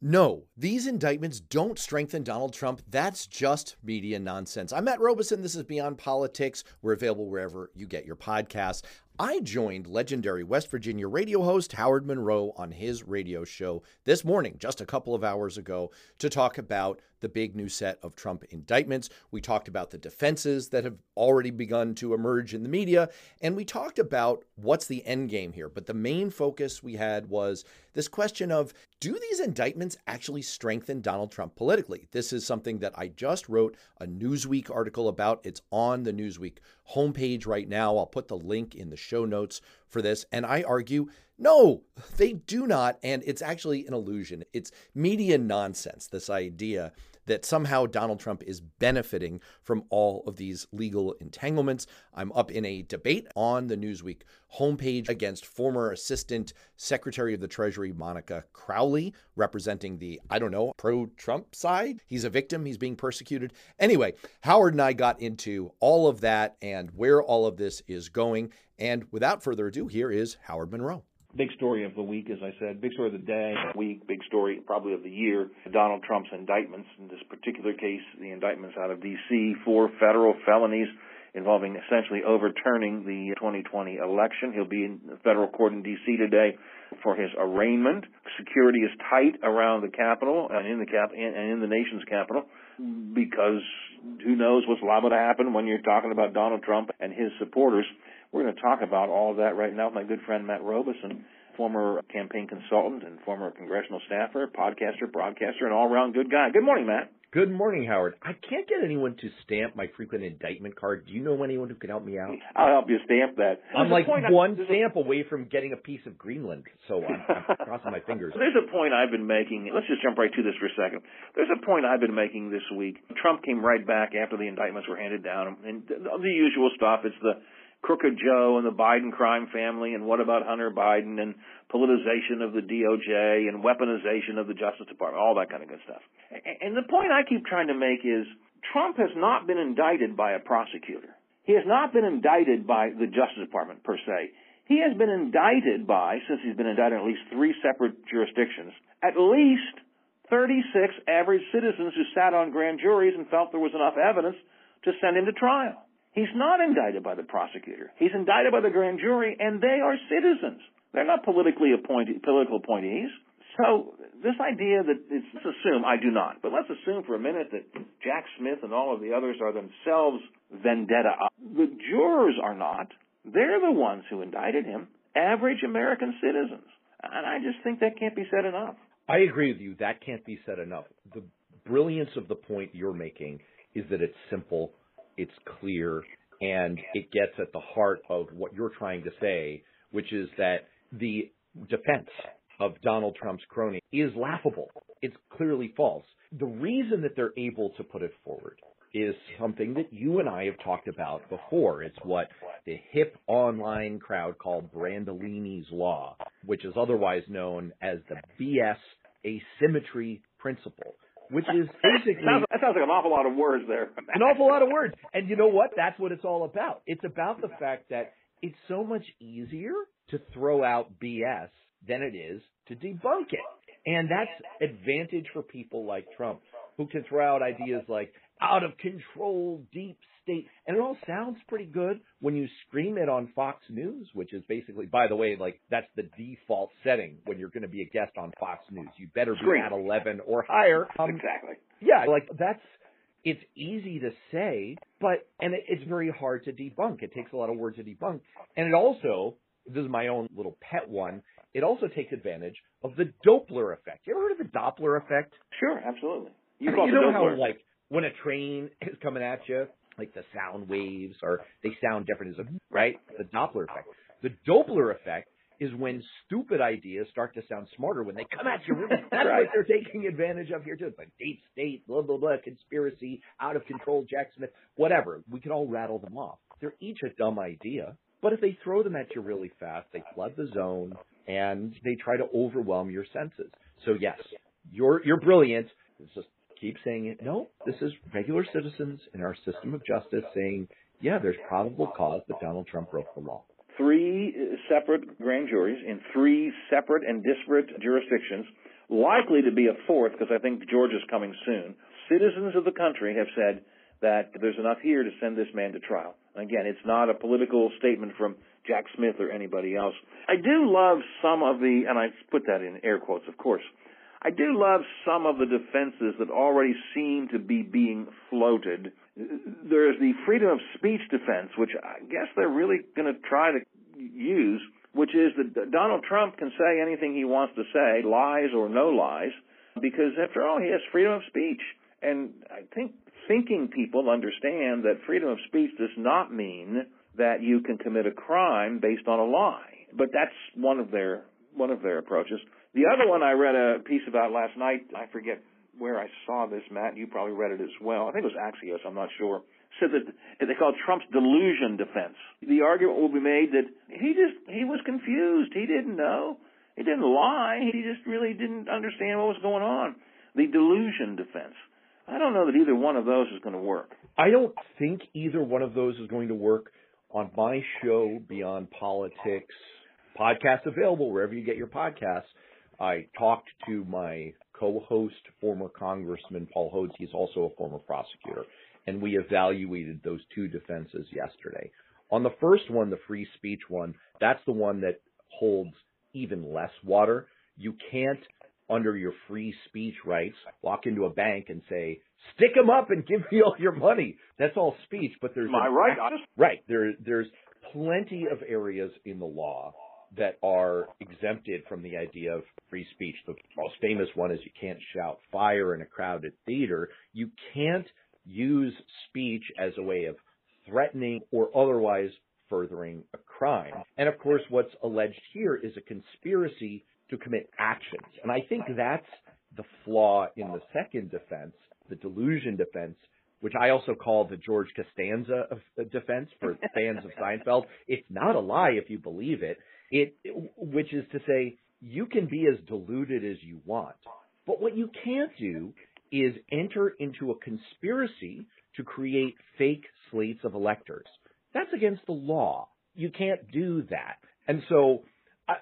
No, these indictments don't strengthen Donald Trump. That's just media nonsense. I'm Matt Robison. This is Beyond Politics. We're available wherever you get your podcasts. I joined legendary West Virginia radio host Howard Monroe on his radio show this morning, just a couple of hours ago, to talk about the big new set of Trump indictments. We talked about the defenses that have already begun to emerge in the media, and we talked about what's the end game here. But the main focus we had was this question of do these indictments actually strengthen Donald Trump politically? This is something that I just wrote a Newsweek article about. It's on the Newsweek homepage right now. I'll put the link in the show notes for this. And I argue, no, they do not. And it's actually an illusion. It's media nonsense, this idea that somehow Donald Trump is benefiting from all of these legal entanglements. I'm up in a debate on the Newsweek homepage against former Assistant Secretary of the Treasury Monica Crowley, representing the, I don't know, pro Trump side. He's a victim, he's being persecuted. Anyway, Howard and I got into all of that and where all of this is going. And without further ado, here is Howard Monroe big story of the week, as I said, big story of the day, week, big story probably of the year, Donald Trump's indictments. In this particular case, the indictments out of D.C. for federal felonies involving essentially overturning the 2020 election. He'll be in federal court in D.C. today for his arraignment. Security is tight around the Capitol and in the cap and in the nation's capital because who knows what's liable to happen when you're talking about Donald Trump and his supporters. We're going to talk about all of that right now with my good friend Matt Robison, former campaign consultant and former congressional staffer, podcaster, broadcaster, and all-around good guy. Good morning, Matt. Good morning, Howard. I can't get anyone to stamp my frequent indictment card. Do you know anyone who can help me out? I'll help you stamp that. I'm like one I, stamp a... away from getting a piece of Greenland, so I'm, I'm crossing my fingers. There's a point I've been making. Let's just jump right to this for a second. There's a point I've been making this week. Trump came right back after the indictments were handed down, and the usual stuff. It's the Crooked Joe and the Biden crime family, and what about Hunter Biden and politicization of the DOJ and weaponization of the Justice Department, all that kind of good stuff. And the point I keep trying to make is Trump has not been indicted by a prosecutor. He has not been indicted by the Justice Department per se. He has been indicted by, since he's been indicted in at least three separate jurisdictions, at least 36 average citizens who sat on grand juries and felt there was enough evidence to send him to trial. He's not indicted by the prosecutor. He's indicted by the grand jury, and they are citizens. They're not politically appointed, political appointees. So this idea that it's, let's assume, I do not, but let's assume for a minute that Jack Smith and all of the others are themselves vendetta. The jurors are not. They're the ones who indicted him, average American citizens. And I just think that can't be said enough. I agree with you. That can't be said enough. The brilliance of the point you're making is that it's simple it's clear, and it gets at the heart of what you're trying to say, which is that the defense of Donald Trump's crony is laughable. It's clearly false. The reason that they're able to put it forward is something that you and I have talked about before. It's what the hip online crowd call Brandolini's Law, which is otherwise known as the BS asymmetry principle which is basically sounds, that sounds like an awful lot of words there. an awful lot of words. And you know what? That's what it's all about. It's about the fact that it's so much easier to throw out BS than it is to debunk it. And that's advantage for people like Trump, who can throw out ideas like out of control deep state. And it all sounds pretty good when you scream it on Fox News, which is basically, by the way, like that's the default setting when you're going to be a guest on Fox News. You better be Scream. at 11 or higher. Um, exactly. Yeah, like that's it's easy to say, but and it, it's very hard to debunk. It takes a lot of words to debunk, and it also this is my own little pet one. It also takes advantage of the Doppler effect. You ever heard of the Doppler effect? Sure, absolutely. You, you know how like when a train is coming at you, like the sound waves or they sound different, is mm-hmm. right? The Doppler effect. The Doppler effect is when stupid ideas start to sound smarter when they come at you. That's right. what they're taking advantage of here too. It's like deep state, blah blah blah, conspiracy, out of control, Jack Smith, whatever. We can all rattle them off. They're each a dumb idea, but if they throw them at you really fast, they flood the zone and they try to overwhelm your senses. So yes, you're you're brilliant. It's just keep saying it. No, this is regular citizens in our system of justice saying, yeah, there's probable cause that Donald Trump broke the law. Three separate grand juries in three separate and disparate jurisdictions likely to be a fourth because I think Georgia's coming soon. Citizens of the country have said that there's enough here to send this man to trial. Again, it's not a political statement from Jack Smith or anybody else. I do love some of the, and I put that in air quotes, of course. I do love some of the defenses that already seem to be being floated. There's the freedom of speech defense, which I guess they're really going to try to use, which is that Donald Trump can say anything he wants to say, lies or no lies, because after all, he has freedom of speech. And I think thinking people understand that freedom of speech does not mean that you can commit a crime based on a lie. But that's one of their one of their approaches. The other one I read a piece about last night. I forget where I saw this, Matt. You probably read it as well. I think it was Axios. I'm not sure. Said that they call Trump's delusion defense. The argument will be made that he just he was confused. He didn't know. He didn't lie. He just really didn't understand what was going on. The delusion defense. I don't know that either one of those is going to work. I don't think either one of those is going to work on my show, Beyond Politics, podcast available wherever you get your podcasts. I talked to my co-host, former Congressman Paul Hodes. He's also a former prosecutor, and we evaluated those two defenses yesterday. On the first one, the free speech one, that's the one that holds even less water. You can't under your free speech rights, walk into a bank and say, "Stick them up and give me all your money." That's all speech, but there's my right. Right there, there's plenty of areas in the law that are exempted from the idea of free speech. The most famous one is you can't shout fire in a crowded theater. You can't use speech as a way of threatening or otherwise furthering a crime. And of course, what's alleged here is a conspiracy to commit actions. And I think that's the flaw in the second defense, the delusion defense, which I also call the George Costanza uh, defense for fans of Seinfeld. It's not a lie if you believe it. It, which is to say, you can be as deluded as you want, but what you can't do is enter into a conspiracy to create fake slates of electors. That's against the law. You can't do that. And so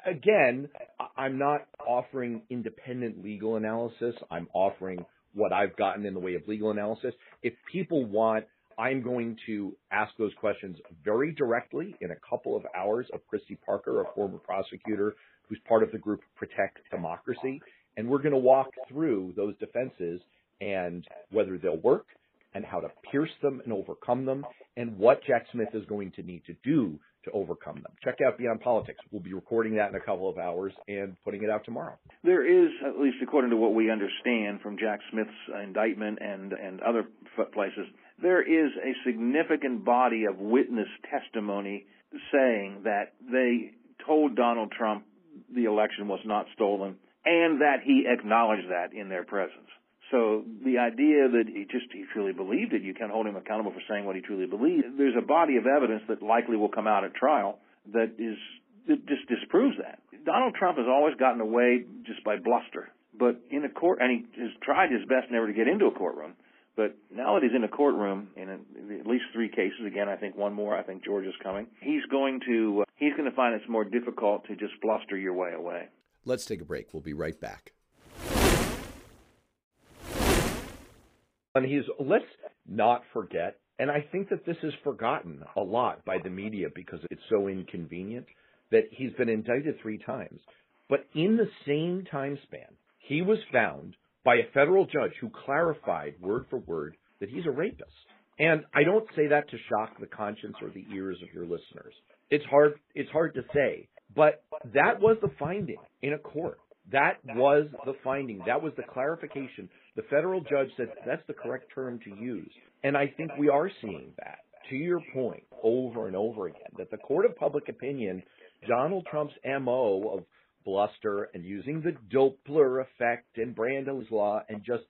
again, I'm not offering independent legal analysis. I'm offering what I've gotten in the way of legal analysis. If people want, I'm going to ask those questions very directly in a couple of hours of Kristy Parker, a former prosecutor who's part of the group Protect Democracy. And we're going to walk through those defenses and whether they'll work and how to pierce them and overcome them and what Jack Smith is going to need to do to overcome them. Check out Beyond Politics. We'll be recording that in a couple of hours and putting it out tomorrow. There is, at least according to what we understand from Jack Smith's indictment and, and other places, there is a significant body of witness testimony saying that they told Donald Trump the election was not stolen and that he acknowledged that in their presence. So the idea that he just he truly believed it, you can't hold him accountable for saying what he truly believed. There's a body of evidence that likely will come out at trial that is that just disproves that. Donald Trump has always gotten away just by bluster, but in a court, and he has tried his best never to get into a courtroom. But now that he's in a courtroom in at least three cases, again, I think one more, I think Georgia's coming. He's going to uh, he's going to find it's more difficult to just bluster your way away. Let's take a break. We'll be right back. And he's, let's not forget, and I think that this is forgotten a lot by the media because it's so inconvenient, that he's been indicted three times. But in the same time span, he was found by a federal judge who clarified word for word that he's a rapist. And I don't say that to shock the conscience or the ears of your listeners. It's hard, it's hard to say, but that was the finding in a court. That was the finding. That was the clarification. The federal judge said that's the correct term to use. And I think we are seeing that, to your point, over and over again, that the court of public opinion, Donald Trump's MO of bluster and using the Doppler effect and Brandeis law and just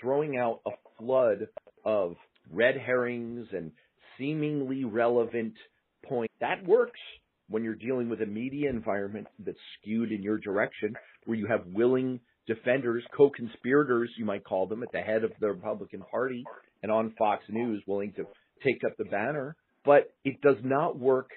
throwing out a flood of red herrings and seemingly relevant points, that works when you're dealing with a media environment that's skewed in your direction, where you have willing defenders, co-conspirators, you might call them, at the head of the Republican Party and on Fox News willing to take up the banner. But it does not work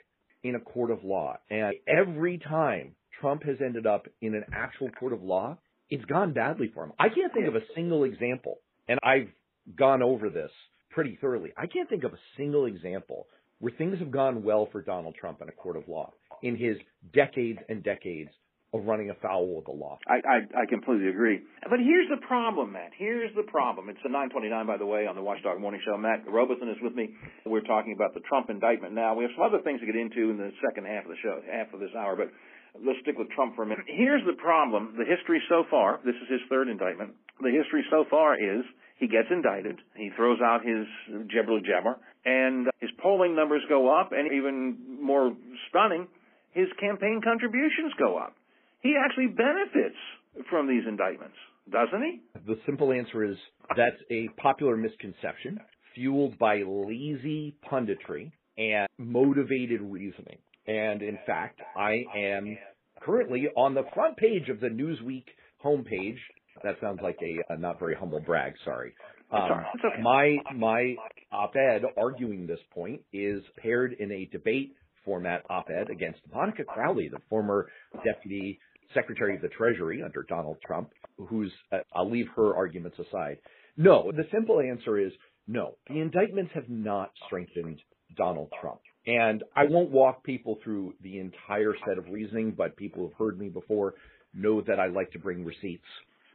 in a court of law. And every time Trump has ended up in an actual court of law, it's gone badly for him. I can't think of a single example, and I've gone over this pretty thoroughly. I can't think of a single example where things have gone well for Donald Trump in a court of law in his decades and decades of running afoul of the law. I, I, I completely agree. But here's the problem, Matt. Here's the problem. It's a 929, by the way, on the Watchdog Morning Show. Matt Robison is with me. We're talking about the Trump indictment now. We have some other things to get into in the second half of the show, half of this hour, but let's stick with Trump for a minute. Here's the problem. The history so far, this is his third indictment. The history so far is he gets indicted. He throws out his jibber jabber, and his polling numbers go up, and even more stunning, his campaign contributions go up. He actually benefits from these indictments, doesn't he? The simple answer is that's a popular misconception fueled by lazy punditry and motivated reasoning. And in fact, I am currently on the front page of the Newsweek homepage. That sounds like a, a not very humble brag. Sorry. Um. My my op-ed arguing this point is paired in a debate format op-ed against Monica Crowley, the former deputy secretary of the Treasury under Donald Trump, who's uh, I'll leave her arguments aside. No, the simple answer is no. The indictments have not strengthened Donald Trump. And I won't walk people through the entire set of reasoning, but people who've heard me before know that I like to bring receipts.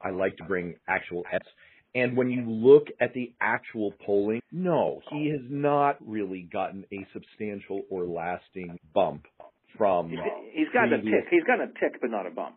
I like to bring actual evidence. And when you look at the actual polling, no, he has not really gotten a substantial or lasting bump from. He's gotten a tick. He's gotten a tick, but not a bump.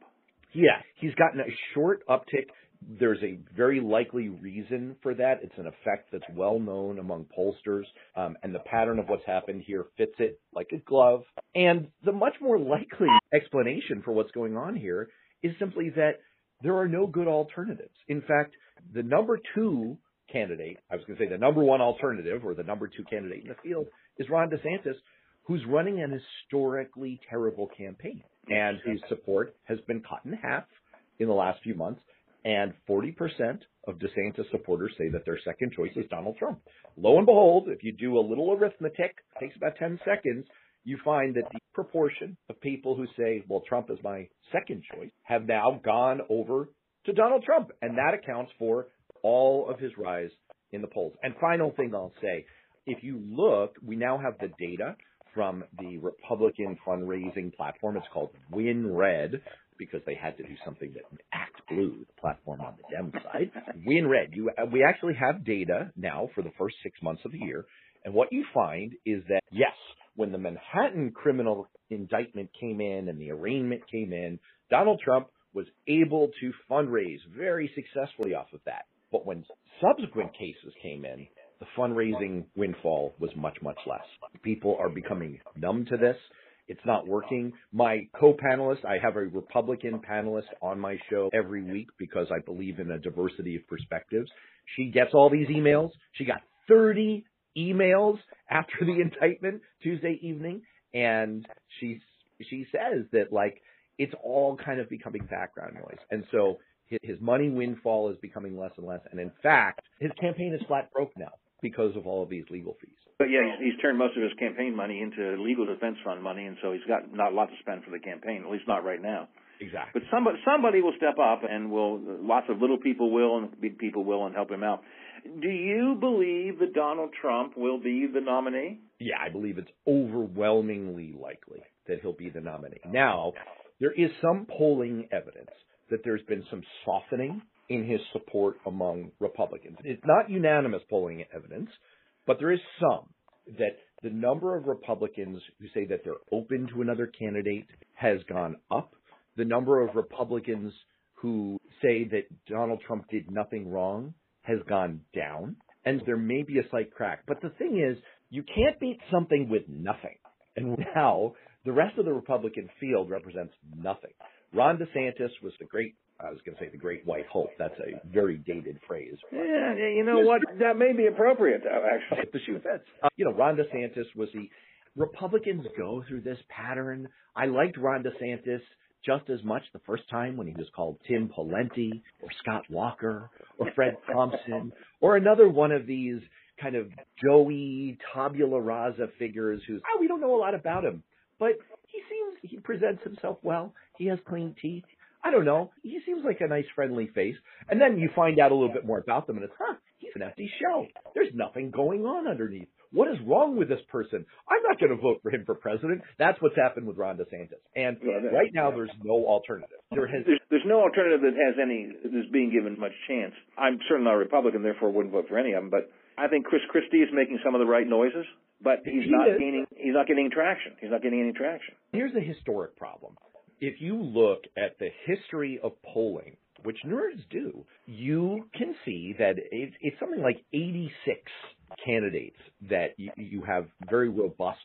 Yeah, he's gotten a short uptick there's a very likely reason for that. It's an effect that's well known among pollsters, um, and the pattern of what's happened here fits it like a glove. And the much more likely explanation for what's going on here is simply that there are no good alternatives. In fact, the number two candidate, I was going to say the number one alternative or the number two candidate in the field is Ron DeSantis, who's running an historically terrible campaign and whose support has been cut in half in the last few months and 40% of DeSantis supporters say that their second choice is Donald Trump. Lo and behold, if you do a little arithmetic, it takes about 10 seconds, you find that the proportion of people who say, well, Trump is my second choice, have now gone over to Donald Trump. And that accounts for all of his rise in the polls. And final thing I'll say, if you look, we now have the data from the Republican fundraising platform. It's called WinRed, because they had to do something that ActBlue, the platform on the Dem side. WinRed, you, uh, we actually have data now for the first six months of the year. And what you find is that, yes, when the Manhattan criminal indictment came in and the arraignment came in, Donald Trump was able to fundraise very successfully off of that. But when subsequent cases came in, the fundraising windfall was much, much less. People are becoming numb to this. It's not working. My co-panelist, I have a Republican panelist on my show every week because I believe in a diversity of perspectives. She gets all these emails. She got 30 emails after the indictment Tuesday evening and she she says that like it's all kind of becoming background noise. And so his money windfall is becoming less and less. And in fact, his campaign is flat broke now because of all of these legal fees. But yeah, he's, he's turned most of his campaign money into legal defense fund money, and so he's got not a lot to spend for the campaign, at least not right now. Exactly. But somebody somebody will step up, and will lots of little people will, and big people will, and help him out. Do you believe that Donald Trump will be the nominee? Yeah, I believe it's overwhelmingly likely that he'll be the nominee. Now, there is some polling evidence that there's been some softening in his support among Republicans. It's not unanimous polling evidence, but there is some that the number of Republicans who say that they're open to another candidate has gone up. The number of Republicans who say that Donald Trump did nothing wrong has gone down. And there may be a slight crack. But the thing is, you can't beat something with nothing. And now the rest of the Republican field represents nothing. Ron DeSantis was the great I was going to say the Great White Hope. That's a very dated phrase. Yeah, you know what? That may be appropriate, though, actually. The shoe fits. Uh, you know, Ron DeSantis was the. Republicans go through this pattern. I liked Ron DeSantis just as much the first time when he was called Tim Pawlenty or Scott Walker or Fred Thompson or another one of these kind of Joey tabula rasa figures who's, oh, we don't know a lot about him. But he seems, he presents himself well. He has clean teeth. I don't know. He seems like a nice, friendly face. And then you find out a little bit more about them, and it's, huh, he's an empty shell. There's nothing going on underneath. What is wrong with this person? I'm not going to vote for him for president. That's what's happened with Ron DeSantis. And right now, there's no alternative. There has, there's, there's no alternative that has any that's being given much chance. I'm certainly not a Republican, therefore wouldn't vote for any of them. But I think Chris Christie is making some of the right noises, but he's he not is. gaining. He's not getting traction. He's not getting any traction. Here's a historic problem. If you look at the history of polling, which nerds do, you can see that it's, it's something like 86 candidates that you, you have very robust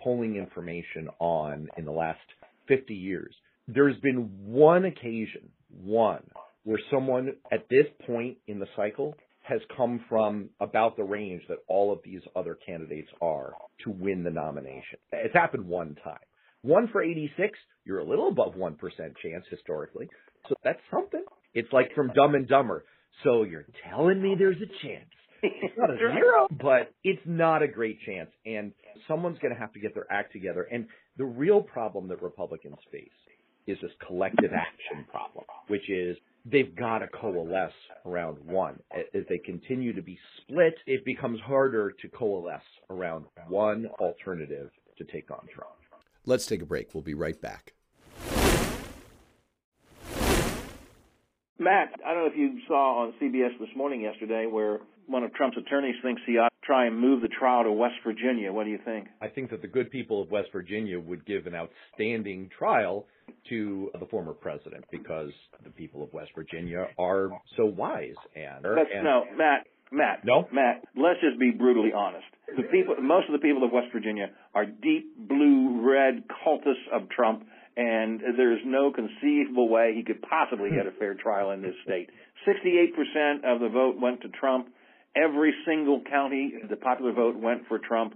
polling information on in the last 50 years. There's been one occasion, one, where someone at this point in the cycle has come from about the range that all of these other candidates are to win the nomination. It's happened one time. One for 86, you're a little above 1% chance historically. So that's something. It's like from Dumb and Dumber. So you're telling me there's a chance. It's not a zero, but it's not a great chance. And someone's going to have to get their act together. And the real problem that Republicans face is this collective action problem, which is they've got to coalesce around one. As they continue to be split, it becomes harder to coalesce around one alternative to take on Trump. Let's take a break. We'll be right back. Matt, I don't know if you saw on CBS this morning yesterday where one of Trump's attorneys thinks he ought to try and move the trial to West Virginia. What do you think? I think that the good people of West Virginia would give an outstanding trial to the former president because the people of West Virginia are so wise and, and no, Matt. Matt, no, Matt. Let's just be brutally honest. The people, most of the people of West Virginia are deep blue, red cultists of Trump and there's no conceivable way he could possibly get a fair trial in this state. 68% of the vote went to Trump. Every single county, the popular vote went for Trump.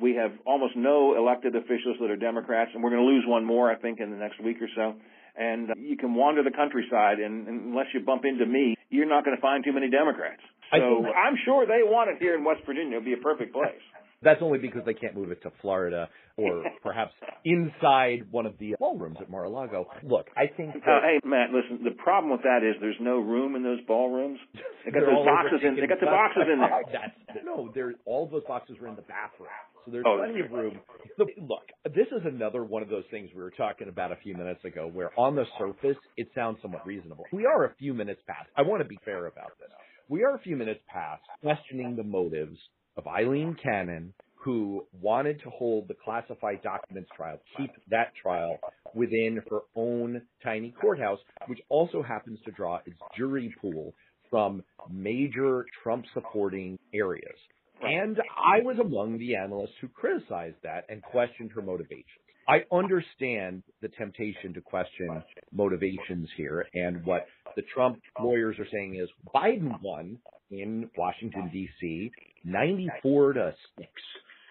We have almost no elected officials that are Democrats, and we're going to lose one more, I think, in the next week or so. And uh, you can wander the countryside, and, and unless you bump into me, you're not going to find too many Democrats. So I'm sure they want it here in West Virginia. It'd be a perfect place. That's only because they can't move it to Florida or perhaps inside one of the ballrooms at Mar-a-Lago. Look, I think. That, uh, hey, Matt, listen. The problem with that is there's no room in those ballrooms. They got those boxes in. They got the boxes in there. That's no. There, all those boxes were in the bathroom, so there's oh, plenty of room. Look, this is another one of those things we were talking about a few minutes ago, where on the surface it sounds somewhat reasonable. We are a few minutes past. I want to be fair about this. We are a few minutes past questioning the motives of Aileen Cannon, who wanted to hold the classified documents trial, keep that trial within her own tiny courthouse, which also happens to draw its jury pool from major Trump supporting areas. And I was among the analysts who criticized that and questioned her motivations. I understand the temptation to question motivations here, and what the Trump lawyers are saying is Biden won in Washington D.C. 94 to 6.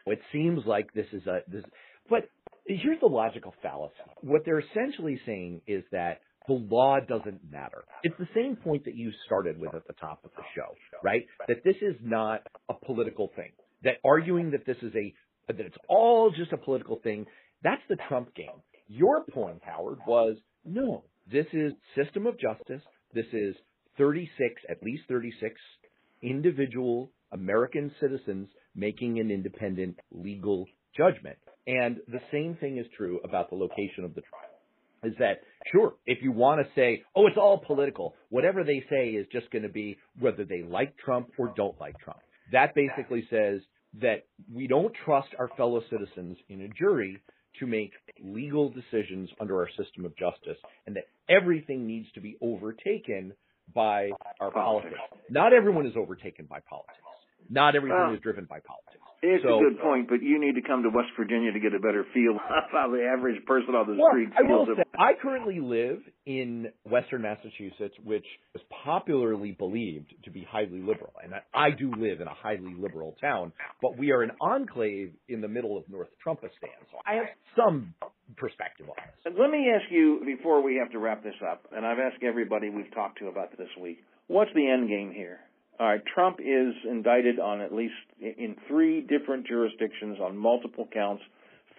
It seems like this is a this, but here's the logical fallacy. What they're essentially saying is that the law doesn't matter. It's the same point that you started with at the top of the show, right? That this is not a political thing. That arguing that this is a that it's all just a political thing, that's the Trump game. Your point, Howard, was no. This is system of justice. This is 36, at least 36 individual American citizens making an independent legal judgment. And the same thing is true about the location of the trial. Is that sure, if you want to say, oh, it's all political, whatever they say is just going to be whether they like Trump or don't like Trump. That basically says that we don't trust our fellow citizens in a jury to make legal decisions under our system of justice and that everything needs to be overtaken by our politics. Not everyone is overtaken by politics. Not everything well, is driven by politics. It's so, a good point, but you need to come to West Virginia to get a better feel of how the average person on the well, street I will say, I currently live in Western Massachusetts, which is popularly believed to be highly liberal, and I do live in a highly liberal town. But we are an enclave in the middle of North Trumpistan, so I have some perspective on this. Let me ask you before we have to wrap this up, and I've asked everybody we've talked to about this week. What's the end game here? All right, Trump is indicted on at least in three different jurisdictions on multiple counts,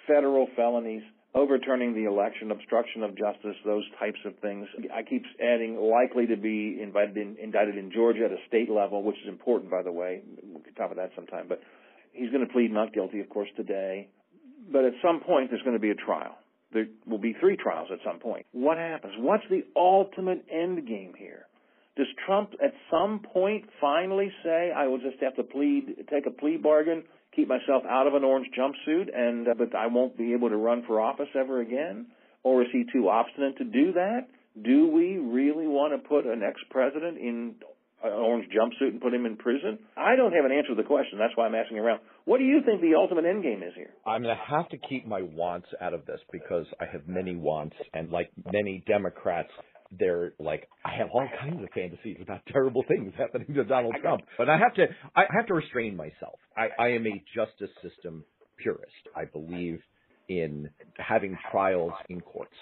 federal felonies. overturning the election, obstruction of justice, those types of things. I keep adding likely to be invited in, indicted in Georgia at a state level, which is important, by the way. We can talk about that sometime. But he's going to plead not guilty, of course, today. But at some point, there's going to be a trial. There will be three trials at some point. What happens? What's the ultimate end game here? Does Trump at some point finally say, I will just have to plead, take a plea bargain, keep myself out of an orange jumpsuit, and uh, but I won't be able to run for office ever again? Or is he too obstinate to do that? Do we really want to put an ex-president in an orange jumpsuit and put him in prison? I don't have an answer to the question. That's why I'm asking around. What do you think the ultimate end game is here? I'm going to have to keep my wants out of this because I have many wants, and like many Democrats, they're like I have all kinds of fantasies about terrible things happening to Donald Trump, but I have to I have to restrain myself. I, I am a justice system purist. I believe in having trials in courts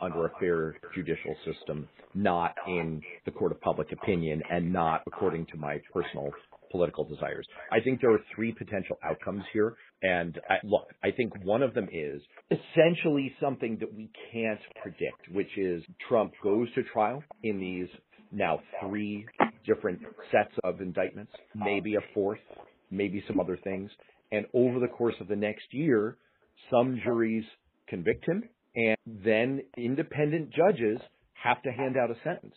under a fair judicial system, not in the court of public opinion and not according to my personal political desires. I think there are three potential outcomes here. And I, look, I think one of them is essentially something that we can't predict, which is Trump goes to trial in these now three different sets of indictments, maybe a fourth, maybe some other things. And over the course of the next year, some juries convict him and then independent judges have to hand out a sentence.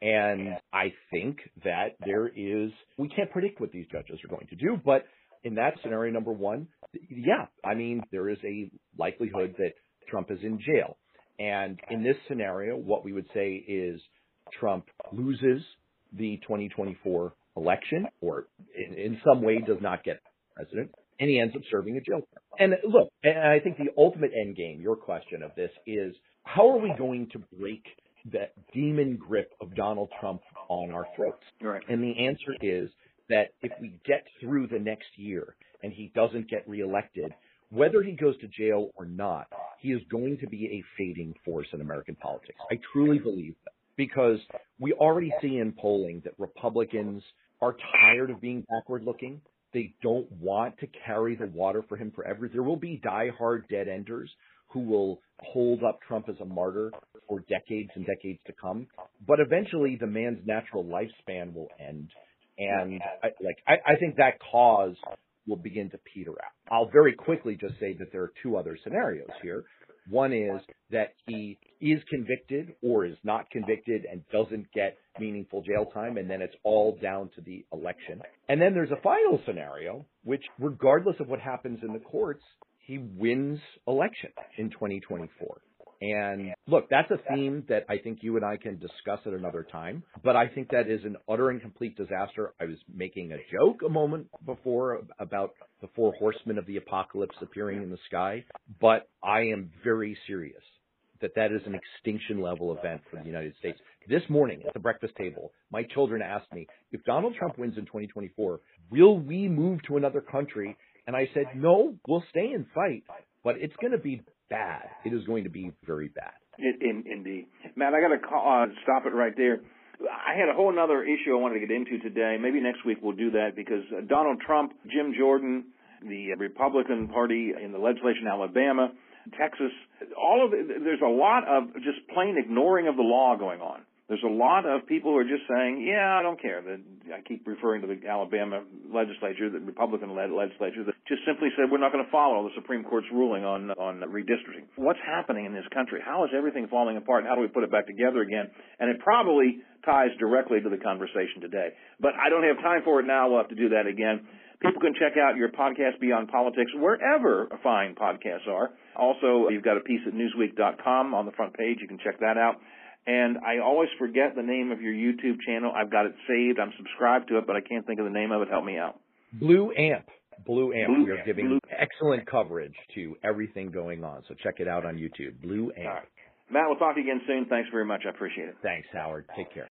And I think that there is, we can't predict what these judges are going to do, but in that scenario, number one, yeah, I mean, there is a likelihood that Trump is in jail. And in this scenario, what we would say is Trump loses the 2024 election or in, in some way does not get president and he ends up serving a jail term. And look, and I think the ultimate end game, your question of this is how are we going to break that demon grip of Donald Trump on our throats? Right. And the answer is that if we get through the next year and he doesn't get reelected, whether he goes to jail or not, he is going to be a fading force in American politics. I truly believe that because we already see in polling that Republicans are tired of being backward looking. They don't want to carry the water for him forever. There will be diehard dead enders who will hold up Trump as a martyr for decades and decades to come. But eventually, the man's natural lifespan will end, and I, like I, I think that cause will begin to peter out. I'll very quickly just say that there are two other scenarios here. One is that he is convicted or is not convicted and doesn't get meaningful jail time, and then it's all down to the election. And then there's a final scenario, which, regardless of what happens in the courts, he wins election in 2024. And look, that's a theme that I think you and I can discuss at another time. But I think that is an utter and complete disaster. I was making a joke a moment before about the four horsemen of the apocalypse appearing in the sky. But I am very serious that that is an extinction level event for the United States. This morning at the breakfast table, my children asked me, if Donald Trump wins in 2024, will we move to another country? And I said, no, we'll stay and fight, but it's going to be bad. It is going to be very bad. In, in, indeed. Matt, I got to uh, stop it right there. I had a whole other issue I wanted to get into today. Maybe next week we'll do that because uh, Donald Trump, Jim Jordan, the Republican Party in the legislation in Alabama, Texas, all of it, there's a lot of just plain ignoring of the law going on. There's a lot of people who are just saying, "Yeah, I don't care." I keep referring to the Alabama legislature, the Republican-led legislature, that just simply said we're not going to follow the Supreme Court's ruling on on redistricting. What's happening in this country? How is everything falling apart? How do we put it back together again? And it probably ties directly to the conversation today. But I don't have time for it now. We'll have to do that again. People can check out your podcast Beyond Politics wherever fine podcasts are. Also, you've got a piece at Newsweek.com on the front page. You can check that out. And I always forget the name of your YouTube channel. I've got it saved. I'm subscribed to it, but I can't think of the name of it. Help me out. Blue Amp. Blue Amp. Blue, we are giving Blue. excellent coverage to everything going on. So check it out on YouTube. Blue Amp. Matt, we'll talk again soon. Thanks very much. I appreciate it. Thanks, Howard. Take care.